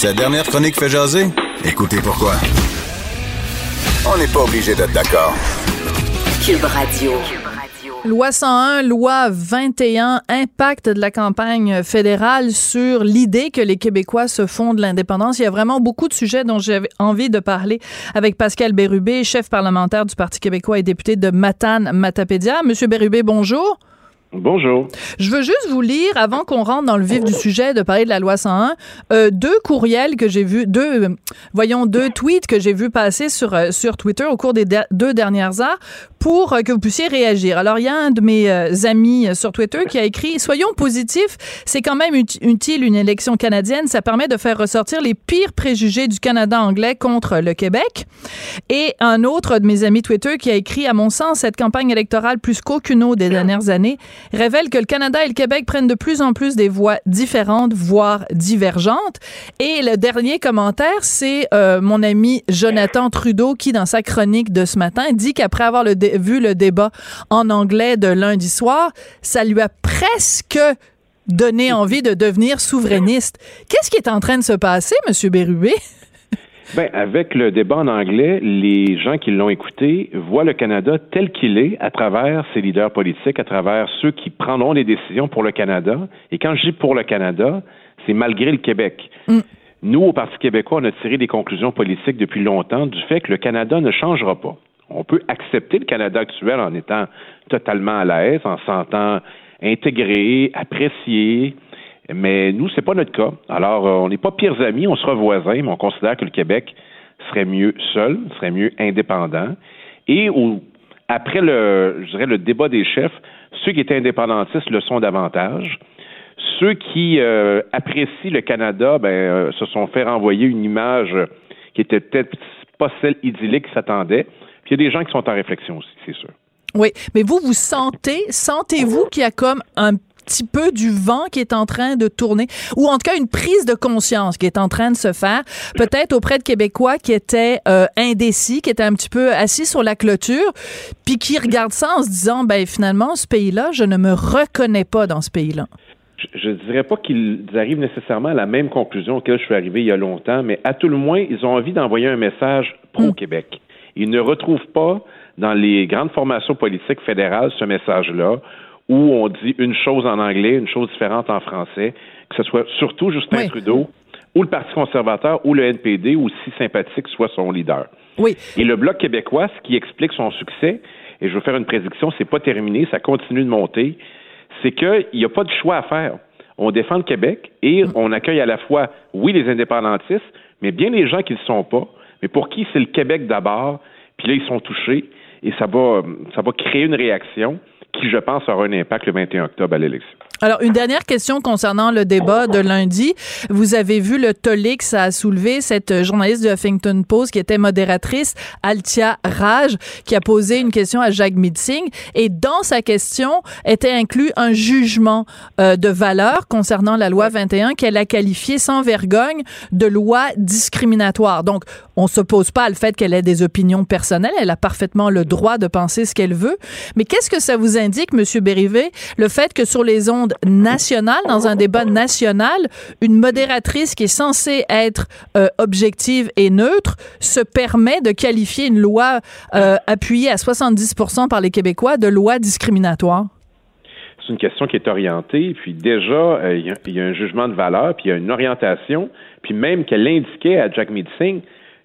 Cette dernière chronique fait jaser? Écoutez pourquoi. On n'est pas obligé d'être d'accord. Cube Radio. Loi 101, loi 21, impact de la campagne fédérale sur l'idée que les Québécois se font de l'indépendance. Il y a vraiment beaucoup de sujets dont j'avais envie de parler avec Pascal Bérubé, chef parlementaire du Parti québécois et député de Matane Matapédia. Monsieur Bérubé, bonjour. Bonjour. Je veux juste vous lire, avant qu'on rentre dans le vif du sujet, de parler de la loi 101, euh, deux courriels que j'ai vus, deux, euh, voyons, deux tweets que j'ai vus passer sur, euh, sur Twitter au cours des deux dernières heures pour euh, que vous puissiez réagir. Alors, il y a un de mes euh, amis sur Twitter qui a écrit Soyons positifs, c'est quand même ut- utile une élection canadienne, ça permet de faire ressortir les pires préjugés du Canada anglais contre le Québec. Et un autre de mes amis Twitter qui a écrit À mon sens, cette campagne électorale, plus qu'aucune autre des dernières années, révèle que le Canada et le Québec prennent de plus en plus des voies différentes, voire divergentes. Et le dernier commentaire, c'est euh, mon ami Jonathan Trudeau qui, dans sa chronique de ce matin, dit qu'après avoir vu le débat en anglais de lundi soir, ça lui a presque donné envie de devenir souverainiste. Qu'est-ce qui est en train de se passer, Monsieur Bérubé? Ben, avec le débat en anglais, les gens qui l'ont écouté voient le Canada tel qu'il est à travers ses leaders politiques, à travers ceux qui prendront les décisions pour le Canada. Et quand je dis pour le Canada, c'est malgré le Québec. Nous, au Parti québécois, on a tiré des conclusions politiques depuis longtemps du fait que le Canada ne changera pas. On peut accepter le Canada actuel en étant totalement à l'aise, en se sentant intégré, apprécié, mais nous, c'est pas notre cas. Alors, euh, on n'est pas pires amis, on sera voisins, mais on considère que le Québec serait mieux seul, serait mieux indépendant. Et après le, je dirais, le débat des chefs, ceux qui étaient indépendantistes le sont davantage. Ceux qui euh, apprécient le Canada, ben, euh, se sont fait renvoyer une image qui était peut-être pas celle idyllique qu'ils s'attendaient. Puis il y a des gens qui sont en réflexion aussi, c'est sûr. Oui, mais vous, vous sentez, sentez-vous qu'il y a comme un petit peu du vent qui est en train de tourner, ou en tout cas une prise de conscience qui est en train de se faire, peut-être auprès de Québécois qui étaient euh, indécis, qui étaient un petit peu assis sur la clôture, puis qui regardent ça en se disant, ben finalement, ce pays-là, je ne me reconnais pas dans ce pays-là. je ne dirais pas qu'ils arrivent nécessairement à la même conclusion auquel je suis arrivé il y a longtemps, mais à tout le moins, ils ont envie d'envoyer un message pro-Québec. Ils ne retrouvent pas dans les grandes formations politiques fédérales ce message-là où on dit une chose en anglais, une chose différente en français, que ce soit surtout Justin Oui. Trudeau ou le Parti conservateur ou le NPD, aussi sympathique soit son leader. Oui. Et le Bloc québécois, ce qui explique son succès, et je veux faire une prédiction, c'est pas terminé, ça continue de monter, c'est qu'il n'y a pas de choix à faire. On défend le Québec et on accueille à la fois, oui, les indépendantistes, mais bien les gens qui ne le sont pas, mais pour qui? C'est le Québec d'abord, puis là, ils sont touchés, et ça va, ça va créer une réaction qui, je pense, aura un impact le 21 octobre à l'élection. Alors, une dernière question concernant le débat de lundi. Vous avez vu le tollé ça a soulevé, cette journaliste du Huffington Post qui était modératrice, Altia Raj, qui a posé une question à Jacques Mitzing. Et dans sa question était inclus un jugement euh, de valeur concernant la loi 21 qu'elle a qualifié sans vergogne de loi discriminatoire. Donc, on s'oppose pas à le fait qu'elle ait des opinions personnelles. Elle a parfaitement le droit de penser ce qu'elle veut. Mais qu'est-ce que ça vous indique, Monsieur Bérivé, le fait que sur les ondes nationales, dans un débat national, une modératrice qui est censée être euh, objective et neutre se permet de qualifier une loi euh, appuyée à 70 par les Québécois de loi discriminatoire? C'est une question qui est orientée, puis déjà, euh, il y, a- un jugement de valeur, puis il y a une orientation, puis même qu'elle l'indiquait à Jack Meeting,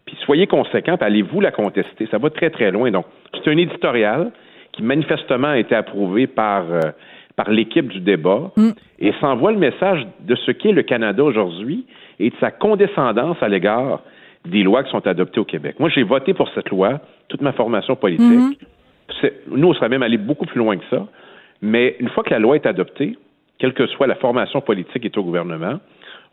puis soyez conséquents, puis allez-vous la contester? Ça va très, très loin. Donc, c'est un éditorial qui manifestement a été approuvé par, par l'équipe du débat et ça envoie le message de ce qu'est le Canada aujourd'hui et de sa condescendance à l'égard des lois qui sont adoptées au Québec. Moi, j'ai voté pour cette loi, toute ma formation politique. C'est- Nous, on serait même allé beaucoup plus loin que ça. Mais une fois que la loi est adoptée, quelle que soit la formation politique qui est au gouvernement,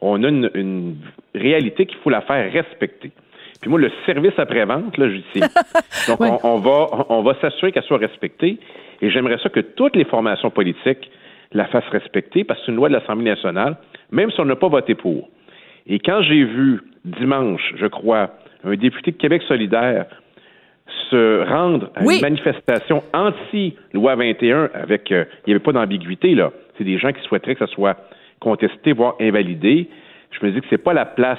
on a une, une réalité qu'il faut la faire respecter. Puis moi, le service après-vente, là, je dis, donc Ouais. on, on va, on va s'assurer qu'elle soit respectée. Et j'aimerais ça que toutes les formations politiques la fassent respecter parce que c'est une loi de l'Assemblée nationale, même si on n'a pas voté pour. Et quand j'ai vu dimanche, je crois, un député de Québec solidaire se rendre à Oui. une manifestation anti-loi 21 avec, euh, il n'y avait pas d'ambiguïté, là. C'est des gens qui souhaiteraient que ça soit contesté, voire invalidé. Je me dis que c'est pas la place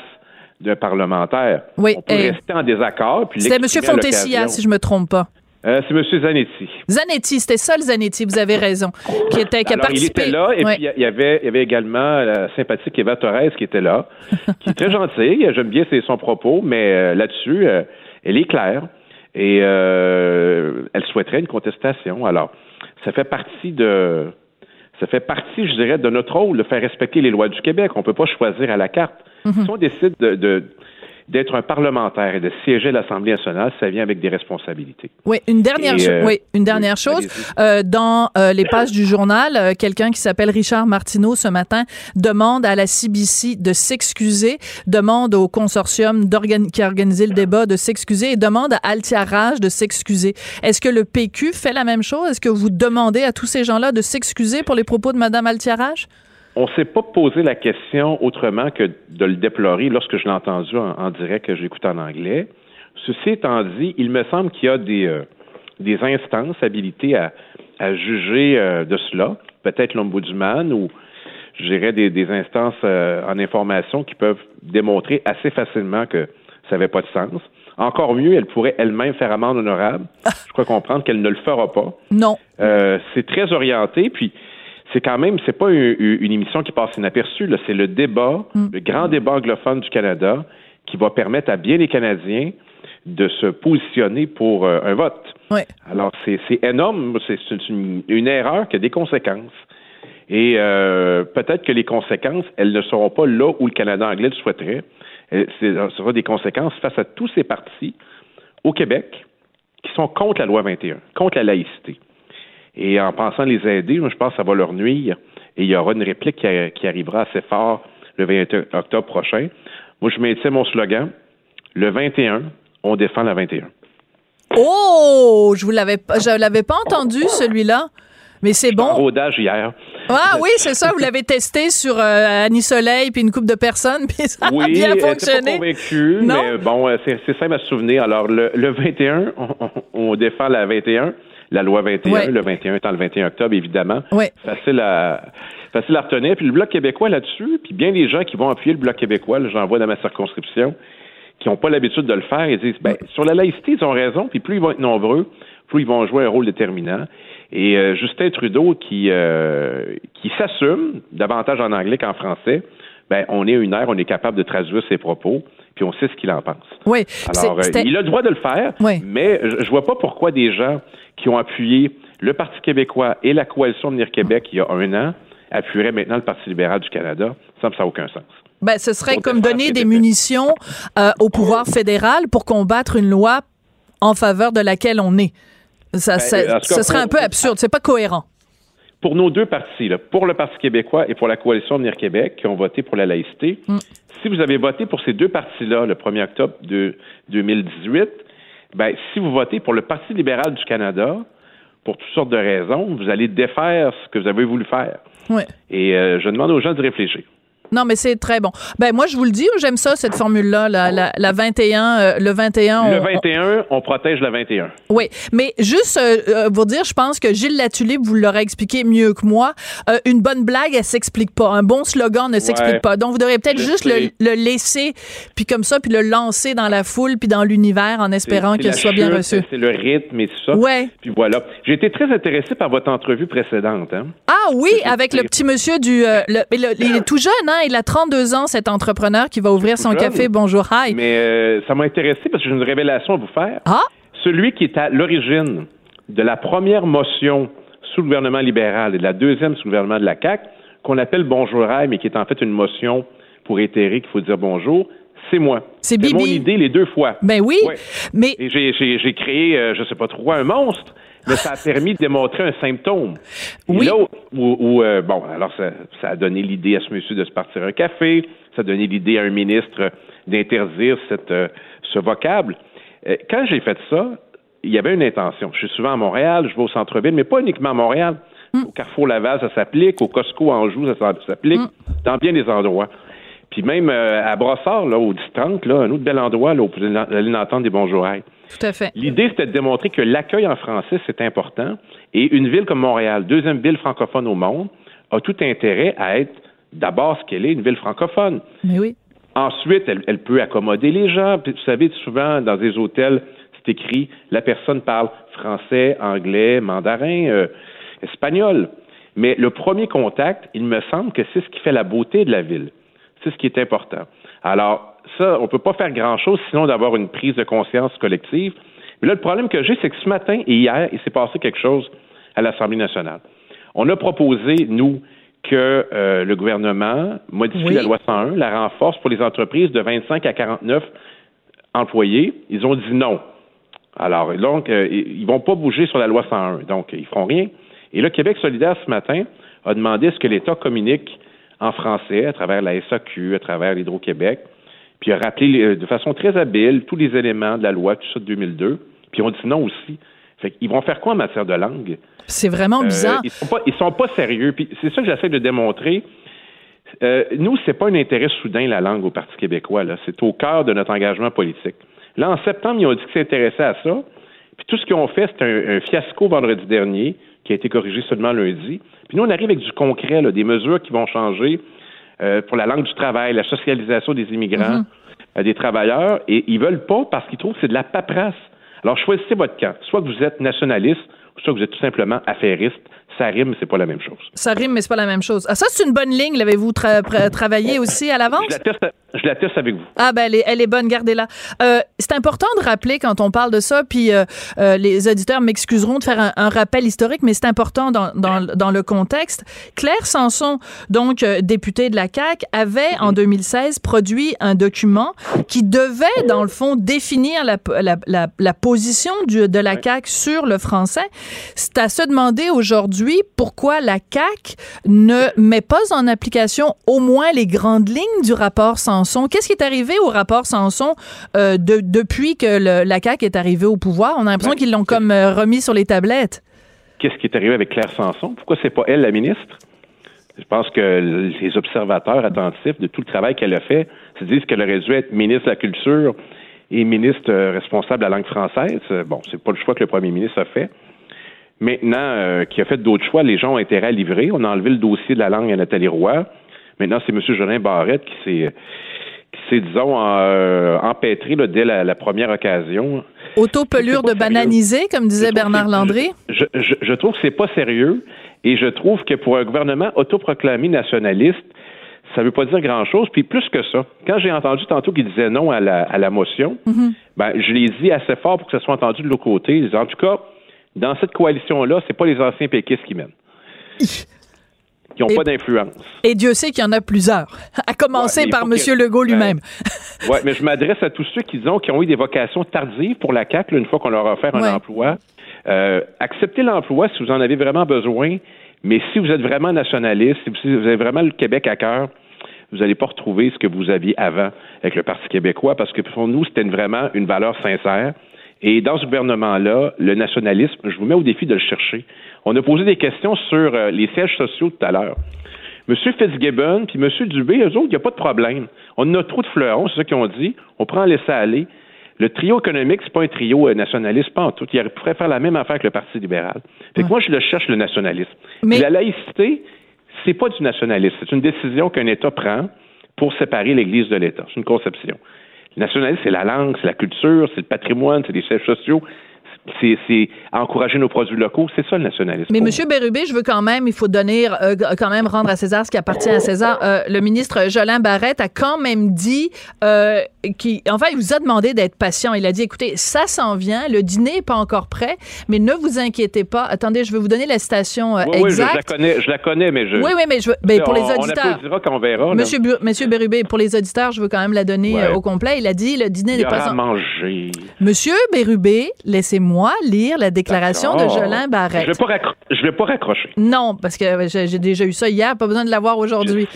d'un parlementaire. Oui, On peut rester en désaccord. C'était M. Fontessia, si je me trompe pas. Euh, c'est M. Zanetti. Zanetti, c'était ça le Zanetti, vous avez raison, qui, était, qui a Alors, participé. il était là, et Ouais. puis il y avait, il y avait également la sympathique Eva Torres qui était là, qui est très gentille. J'aime bien son propos, mais euh, là-dessus, euh, elle est claire et euh, elle souhaiterait une contestation. Alors, ça fait partie de, ça fait partie, je dirais, de notre rôle de faire respecter les lois du Québec. On peut pas choisir à la carte. Mm-hmm. Si on décide de, de- d'être un parlementaire et de siéger à l'Assemblée nationale, ça vient avec des responsabilités. Oui, une dernière, cho- euh, oui, une dernière chose. Euh, dans euh, les pages du journal, quelqu'un qui s'appelle Richard Martineau ce matin demande à la CBC de s'excuser, demande au consortium qui a organisé le débat de s'excuser et demande à Altiarage de s'excuser. Est-ce que le PQ fait la même chose? Est-ce que vous demandez à tous ces gens-là de s'excuser pour les propos de Mme Altiarage? On ne s'est pas posé la question autrement que de le déplorer lorsque je l'ai entendu en, en direct que j'écoute en anglais. Ceci étant dit, il me semble qu'il y a des, euh, des instances habilitées à, à juger euh, de cela. Peut-être l'ombudsman ou, je dirais, des, des instances euh, en information qui peuvent démontrer assez facilement que ça n'avait pas de sens. Encore mieux, elle pourrait elle-même faire amende honorable. Je crois comprendre qu'elle ne le fera pas. Non. Euh, c'est très orienté, puis c'est quand même, c'est pas une, une émission qui passe inaperçue, c'est le débat, le grand débat anglophone du Canada, qui va permettre à bien les Canadiens de se positionner pour euh, un vote. Alors, c'est énorme, c'est une, une erreur qui a des conséquences. Et euh, peut-être que les conséquences, elles ne seront pas là où le Canada anglais le souhaiterait. Ce sera des conséquences face à tous ces partis au Québec qui sont contre la loi 21, contre la laïcité. Et en pensant les aider, moi, je pense que ça va leur nuire. Et il y aura une réplique qui, qui arrivera assez fort le 21 octobre prochain. Moi, je maintiens mon slogan. Le 21, on défend la 21. Oh, je vous l'avais pas, je l'avais pas entendu celui-là. Mais c'est bon. rodage hier. Ah oui, c'est ça, vous l'avez testé sur euh, Annie Soleil puis une couple de personnes puis ça a bien était pas fonctionné. convaincue, Non? mais bon, euh, c'est simple à se souvenir. Alors, le, le 21, on, on- on défend la 21, la loi 21, Ouais. le 21 étant le 21 octobre, évidemment. Ouais. Facile à facile à retenir. Puis le Bloc québécois là-dessus, puis bien les gens qui vont appuyer le Bloc québécois, là, j'en vois dans ma circonscription, qui n'ont pas l'habitude de le faire, ils disent, ben, sur la laïcité, ils ont raison, puis plus ils vont être nombreux, plus ils vont jouer un rôle déterminant. Et euh, Justin Trudeau, qui, euh, qui s'assume davantage en anglais qu'en français, ben, on est une ère, on est capable de traduire ses propos, puis on sait ce qu'il en pense. Oui, Alors, euh, il a le droit de le faire, Oui. mais je, je vois pas pourquoi des gens qui ont appuyé le Parti québécois et la coalition de Venir Québec il y a un an appuieraient maintenant le Parti libéral du Canada. Ça me ça n'a aucun sens. ben, ce serait comme donner des munitions euh, au pouvoir fédéral pour combattre une loi en faveur de laquelle on est. Ça, Ben, ça- ce serait un peu absurde, c'est pas cohérent. Pour nos deux partis, là, pour le Parti québécois et pour la coalition Venir Québec, qui ont voté pour la laïcité, Mm. si vous avez voté pour ces deux partis-là le 1er octobre de 2018, ben, si vous votez pour le Parti libéral du Canada, pour toutes sortes de raisons, vous allez défaire ce que vous avez voulu faire. Ouais. Et euh, je demande aux gens de réfléchir. Non, mais c'est très bon. Ben moi, je vous le dis, j'aime ça, cette formule-là, la, la, la 21, euh, le 21. Le on- on- 21, on protège le 21. Oui, mais juste euh, euh, vous dire, je pense que Gilles Latulippe vous l'aura expliqué mieux que moi. Euh, une bonne blague, elle s'explique pas. Un bon slogan ne s'explique Ouais. pas. Donc, vous devriez peut-être juste le, laisser, puis comme ça, puis le lancer dans la foule, puis dans l'univers, en espérant la soit bien chute, reçu. c'est- C'est le rythme et tout ça. Ouais. Puis voilà. J'ai été très intéressé par votre entrevue précédente. Hein? Ah oui, avec le petit monsieur du... le- il est tout jeune, hein? Il a 32 ans, cet entrepreneur qui va ouvrir son jeune. café Bonjour Hi. Mais euh, ça m'a intéressé parce que j'ai une révélation à vous faire. Ah, Celui qui est à l'origine de la première motion sous le gouvernement libéral et de la deuxième sous le gouvernement de la CAQ, qu'on appelle Bonjour Rail, mais qui est en fait une motion pour itérer qu'il faut dire bonjour, c'est moi. C'est mon Bibi. idée les deux fois. ben oui, Ouais. mais... J'ai créé, euh, je sais pas trop, un monstre mais ça a permis de démontrer un symptôme. Oui. Et là, où, où, euh, bon, alors ça, ça a donné l'idée à ce monsieur de se partir un café, ça a donné l'idée à un ministre d'interdire cette, euh, ce vocable. Euh, quand j'ai fait ça, il y avait une intention. Je suis souvent à Montréal, je vais au centre-ville, mais pas uniquement à Montréal. Au Carrefour Laval, ça s'applique. Au Costco Anjou, ça s'applique. Dans bien des endroits. Puis même à Brossard, là, au 10-30, là, un autre bel endroit, là, où vous allez entendre des bonjours. Tout à fait. L'idée, c'était de démontrer que l'accueil en français, c'est important. Et une ville comme Montréal, deuxième ville francophone au monde, a tout intérêt à être d'abord ce qu'elle est, une ville francophone. Mais oui. Ensuite, elle, elle peut accommoder les gens. Puis, vous savez, souvent, dans des hôtels, c'est écrit, la personne parle français, anglais, mandarin, euh, espagnol. Mais le premier contact, il me semble que c'est ce qui fait la beauté de la ville. C'est ce qui est important. Alors, ça, on peut pas faire grand-chose sinon d'avoir une prise de conscience collective. Mais là, le problème que j'ai, c'est que ce matin et hier, il s'est passé quelque chose à l'Assemblée nationale. On a proposé, nous, que euh, le gouvernement modifie Oui. la loi 101, la renforce pour les entreprises de 25 à 49 employés. Ils ont dit non. Alors, donc, euh, ils vont pas bouger sur la loi 101. Donc, ils feront rien. Et là, Québec solidaire, ce matin, a demandé ce que l'État communique en français à travers la SAQ, à travers l'Hydro-Québec, puis a rappelé euh, de façon très habile tous les éléments de la loi, tout ça de 2002, puis on dit non aussi. Fait qu'ils vont faire quoi en matière de langue? C'est vraiment Euh, bizarre. ils sont pas, ils sont pas sérieux. Puis c'est ça que j'essaie de démontrer. Euh, nous, c'est pas un intérêt soudain la langue au Parti québécois. C'est au cœur de notre engagement politique. Là, en septembre, ils ont dit qu'ils s'intéressaient à ça. Puis tout ce qu'ils ont fait, c'est un, un fiasco vendredi dernier qui a été corrigé seulement lundi. Puis nous, on arrive avec du concret, là, des mesures qui vont changer euh, pour la langue du travail, la socialisation des immigrants, euh, des travailleurs, et ils veulent pas parce qu'ils trouvent que c'est de la paperasse. Alors choisissez votre camp. Soit que vous êtes nationaliste, soit que vous êtes tout simplement affairiste. Ça rime, mais c'est pas la même chose. Ça rime, mais c'est pas la même chose. Ah, ça, c'est une bonne ligne. L'avez-vous tra- tra- travaillé aussi à l'avance? Je la teste, avec vous. Ah ben elle est, elle est bonne, gardez-la. Euh, c'est important de rappeler quand on parle de ça, puis euh, euh, les auditeurs m'excuseront de faire un, un rappel historique, mais c'est important dans, dans, dans le contexte. Claire Sanson, donc députée de la CAQ, avait en 2016 produit un document qui devait, dans le fond, définir la, la, la, la position du, de la CAQ sur le français. C'est à se demander aujourd'hui pourquoi la CAQ ne met pas en application au moins les grandes lignes du rapport Sanson. Qu'est-ce qui est arrivé au rapport Sanson euh, de, depuis que le- la CAQ est arrivée au pouvoir? On a l'impression Ben, qu'ils l'ont comme euh, remis sur les tablettes. Qu'est-ce qui est arrivé avec Claire Sanson? Pourquoi c'est pas elle la ministre? Je pense que les observateurs attentifs de tout le travail qu'elle a fait se disent qu'elle aurait dû être ministre de la Culture et ministre euh, responsable de la langue française. Bon, c'est pas le choix que le premier ministre a fait. Maintenant, euh, qui a fait d'autres choix, les gens ont intérêt à livrer. On a enlevé le dossier de la langue à Nathalie Roy. Maintenant, c'est M. Jolin Barrette qui s'est, qui s'est disons, euh, empêtré là, dès la, la première occasion. Autopelure de bananiser, comme disait Bernard Landry. Je, je, je trouve que c'est pas sérieux et je trouve que pour un gouvernement autoproclamé nationaliste, ça veut pas dire grand-chose. Puis plus que ça, quand j'ai entendu tantôt qu'il disait non à la, à la motion, ben, je l'ai dit assez fort pour que ça soit entendu de l'autre côté. En tout cas, dans cette coalition-là, c'est pas les anciens péquistes qui mènent. Qui n'ont pas d'influence. Et Dieu sait qu'il y en a plusieurs, à commencer Ouais, par M. que- Legault lui-même. Oui, mais je m'adresse à tous ceux qui disons qui ont eu des vocations tardives pour la CAQ, là, une fois qu'on leur a offert Ouais. un emploi. Euh, acceptez l'emploi si vous en avez vraiment besoin, mais si vous êtes vraiment nationaliste, si vous, avez vraiment le Québec à cœur, vous n'allez pas retrouver ce que vous aviez avant avec le Parti québécois, parce que pour nous, c'était vraiment une valeur sincère. Et dans ce gouvernement-là, le nationalisme, je vous mets au défi de le chercher. On a posé des questions sur euh, les sièges sociaux tout à l'heure. M. Fitzgibbon puis M. Dubé, eux autres, il n'y a pas de problème. On a trop de fleurons, c'est ça qu'ils ont dit. On prend laisser aller. Le trio économique, c'est pas un trio euh, nationaliste, pas en tout. Il pourrait faire la même affaire que le Parti libéral. Fait que moi, je le cherche, le nationalisme. Mais- La laïcité, c'est pas du nationalisme. C'est une décision qu'un État prend pour séparer l'Église de l'État. C'est une conception. Le nationalisme, c'est la langue, c'est la culture, c'est le patrimoine, c'est les sièges sociaux. C'est encourager nos produits locaux. C'est ça, le nationalisme. Mais Monsieur Bérubé, je veux quand même, il faut donner, euh, quand même rendre à César ce qui appartient à César. Euh, le ministre Jolin Barrette a quand même dit, euh, qui, enfin, il vous a demandé d'être patient. Il a dit, écoutez, ça s'en vient, le dîner n'est pas encore prêt, mais ne vous inquiétez pas. Attendez, je vais vous donner la citation euh, Oui, oui, je, la exacte. connais, je la connais, mais je. oui, oui, mais je pour les on, on auditeurs. applaudira quand on verra. Monsieur, Monsieur Bérubé, pour les auditeurs, je veux quand même la donner Ouais. au complet. Il a dit, le dîner n'est pas à en... manger. Monsieur Bérubé, laissez-moi laissez-moi lire la déclaration de. Jolin Barrette. Je vais pas, raccro- je vais pas raccrocher. Non, parce que j'ai j'ai déjà eu ça hier, pas besoin de l'avoir aujourd'hui.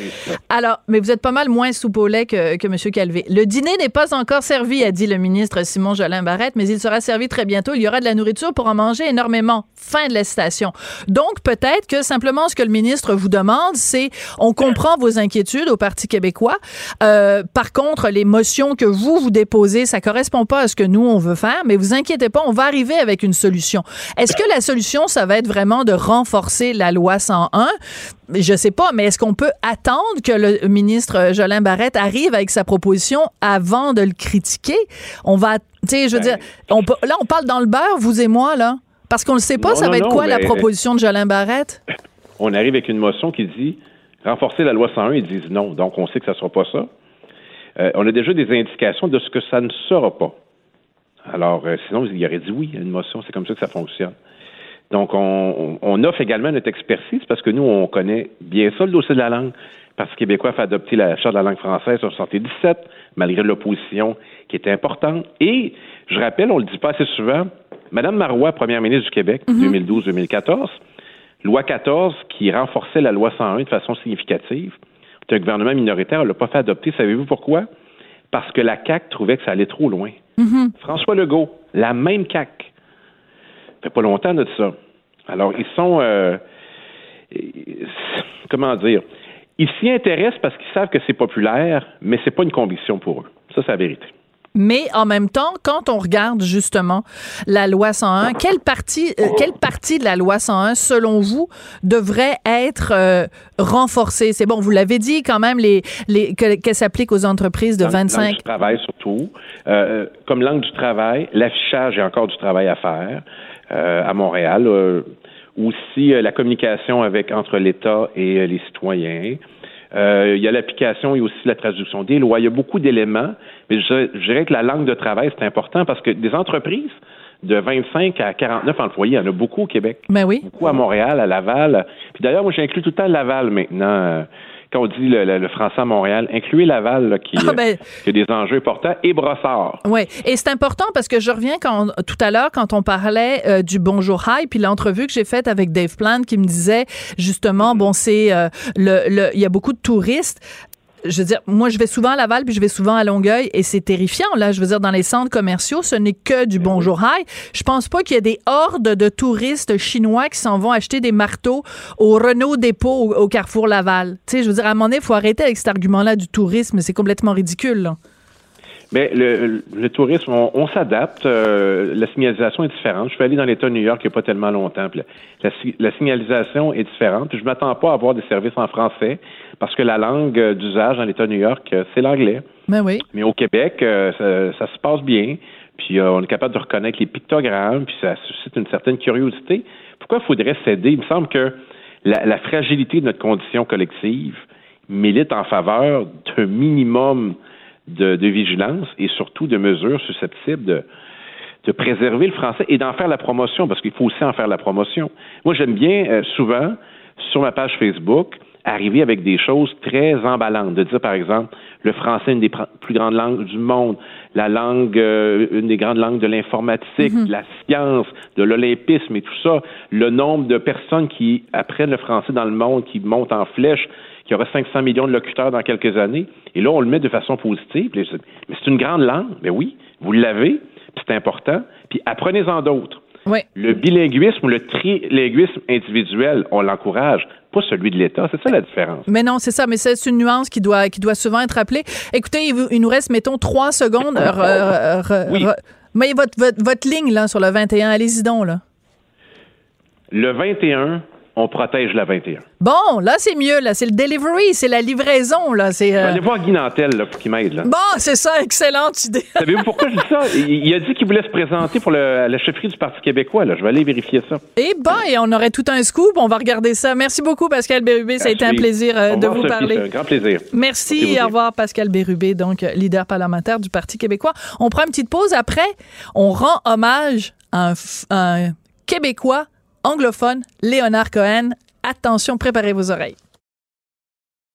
Alors, mais vous êtes pas mal moins soupe au lait que, que M. Calvé. Le dîner n'est pas encore servi, a dit le ministre Simon Jolin Barrette, mais il sera servi très bientôt. Il y aura de la nourriture pour en manger énormément. Fin de la citation. Donc, peut-être que simplement ce que le ministre vous demande, c'est on comprend vos inquiétudes au Parti québécois. Euh, par contre, les motions que vous, vous déposez, ça correspond pas à ce que nous, on veut faire, mais vous inquiétez pas, on va arriver avec une solution. Est-ce que la solution, ça va être vraiment de renforcer la loi 101? Je sais pas, mais est-ce qu'on peut attendre que le ministre Jolin Barrette arrive avec sa proposition avant de le critiquer? On va, tu sais, je veux Ben, dire, on là, on parle dans le beurre, vous et moi, là. Parce qu'on ne sait pas, Non, ça non, va être non, quoi la proposition de Jolin Barrette? On arrive avec une motion qui dit renforcer la loi 101, ils disent non. Donc, on sait que ça ne sera pas ça. Euh, on a déjà des indications de ce que ça ne sera pas. Alors, euh, sinon, il aurait dit oui à une motion. C'est comme ça que ça fonctionne. Donc, on, offre également notre expertise parce que nous, on connaît bien ça, le dossier de la langue. Le Parti québécois a fait adopter la Charte de la langue française en 1977, malgré l'opposition qui était importante. Et, je rappelle, on le dit pas assez souvent, Mme Marois, première ministre du Québec, 2012-2014, loi 14 qui renforçait la loi 101 de façon significative. C'est un gouvernement minoritaire, on l'a pas fait adopter. Savez-vous pourquoi? Parce que la CAQ trouvait que ça allait trop loin. François Legault, la même CAQ. Ça fait pas longtemps de ça. Alors, ils sont, euh, comment dire, ils s'y intéressent parce qu'ils savent que c'est populaire, mais c'est pas une conviction pour eux. Ça, c'est la vérité. Mais en même temps, quand on regarde justement la loi 101, quelle partie, euh, quelle partie de la loi 101, selon vous, devrait être euh, renforcée? C'est bon, vous l'avez dit quand même, les, les, que- qu'elle s'applique aux entreprises de Langue- Langue 25. du travail surtout. Euh, comme langue du travail, l'affichage, il y a encore du travail à faire euh, à Montréal. Euh, aussi, euh, la communication avec entre l'État et euh, les citoyens. Euh, il y a l'application et aussi la traduction des lois. Il y a beaucoup d'éléments, mais je, je dirais que la langue de travail, c'est important parce que des entreprises de 25 à 49 employés, il y en a beaucoup au Québec Ben oui. beaucoup à Montréal, à Laval. Puis d'ailleurs, moi, j'inclus tout le temps Laval maintenant. Quand on dit le, le- le français à Montréal, incluez Laval, là, qui, Ah, euh, ben- qui a des enjeux importants, et Brossard. Oui, et c'est important parce que je reviens quand tout à l'heure quand on parlait euh, du Bonjour High, puis l'entrevue que j'ai faite avec Dave Plant qui me disait justement bon c'est euh, le le- il y a beaucoup de touristes. Je veux dire, moi, je vais souvent à Laval, puis je vais souvent à Longueuil, et c'est terrifiant, là. Je veux dire, dans les centres commerciaux, ce n'est que du bonjour high. Je pense pas qu'il y ait des hordes de touristes chinois qui s'en vont acheter des marteaux au Renault Dépôt au, au Carrefour Laval. Tu sais, je veux dire, à un moment donné, il faut arrêter avec cet argument-là du tourisme. C'est complètement ridicule, là. Mais le, le tourisme, on, on s'adapte. euh, la signalisation est différente. Je suis allé dans l'État de New York il n'y a pas tellement longtemps. la, la, la signalisation est différente. Puis je m'attends pas à avoir des services en français parce que la langue euh, d'usage dans l'État de New York, euh, c'est l'anglais. Ben oui. Mais au Québec, euh, ça, ça se passe bien. Puis euh, on est capable de reconnaître les pictogrammes, puis ça suscite une certaine curiosité. Pourquoi faudrait céder? Il me semble que la, la fragilité de notre condition collective milite en faveur d'un minimum de, de vigilance et surtout de mesures susceptibles de, de préserver le français et d'en faire la promotion, parce qu'il faut aussi en faire la promotion. Moi, j'aime bien euh, souvent, sur ma page Facebook, arriver avec des choses très emballantes, de dire, par exemple, le français, une des plus grandes langues du monde, la langue, euh, une des grandes langues de l'informatique, de la science, de l'olympisme et tout ça, le nombre de personnes qui apprennent le français dans le monde, qui montent en flèche, qu'il y aura 500 millions de locuteurs dans quelques années. Et là, on le met de façon positive. Mais c'est une grande langue. Mais oui, vous l'avez, puis c'est important. Puis apprenez-en d'autres. Oui. Le bilinguisme ou le trilinguisme individuel, on l'encourage, pas celui de l'État. C'est ça la différence. Mais non, c'est ça, mais c'est une nuance qui doit, qui doit souvent être rappelée. Écoutez, il, nous reste, mettons, trois secondes. Re- re- re- Oui. re- mais votre, votre, votre ligne, là, sur le 21, allez-y donc, là. Le 21, on protège la 21. Bon, là, c'est mieux, là. C'est le delivery, c'est la livraison, là. C'est. euh, Allez voir Guy Nantel, là, pour qu'il m'aide. là. Bon, c'est ça, excellente idée. Savez-vous pourquoi je dis ça? Il, il a dit qu'il voulait se présenter pour le- la chefferie du Parti québécois. Là. Je vais aller vérifier ça. Et bon, et on aurait tout un scoop. On va regarder ça. Merci beaucoup, Pascal Bérubé. Ça a été un Merci. plaisir euh, de vous Sophie. parler. C'est un grand plaisir. Merci. Portez-vous Au bien. revoir, Pascal Bérubé, donc leader parlementaire du Parti québécois. On prend une petite pause. Après, on rend hommage à un, f- à un Québécois anglophone, Léonard Cohen. Attention, préparez vos oreilles.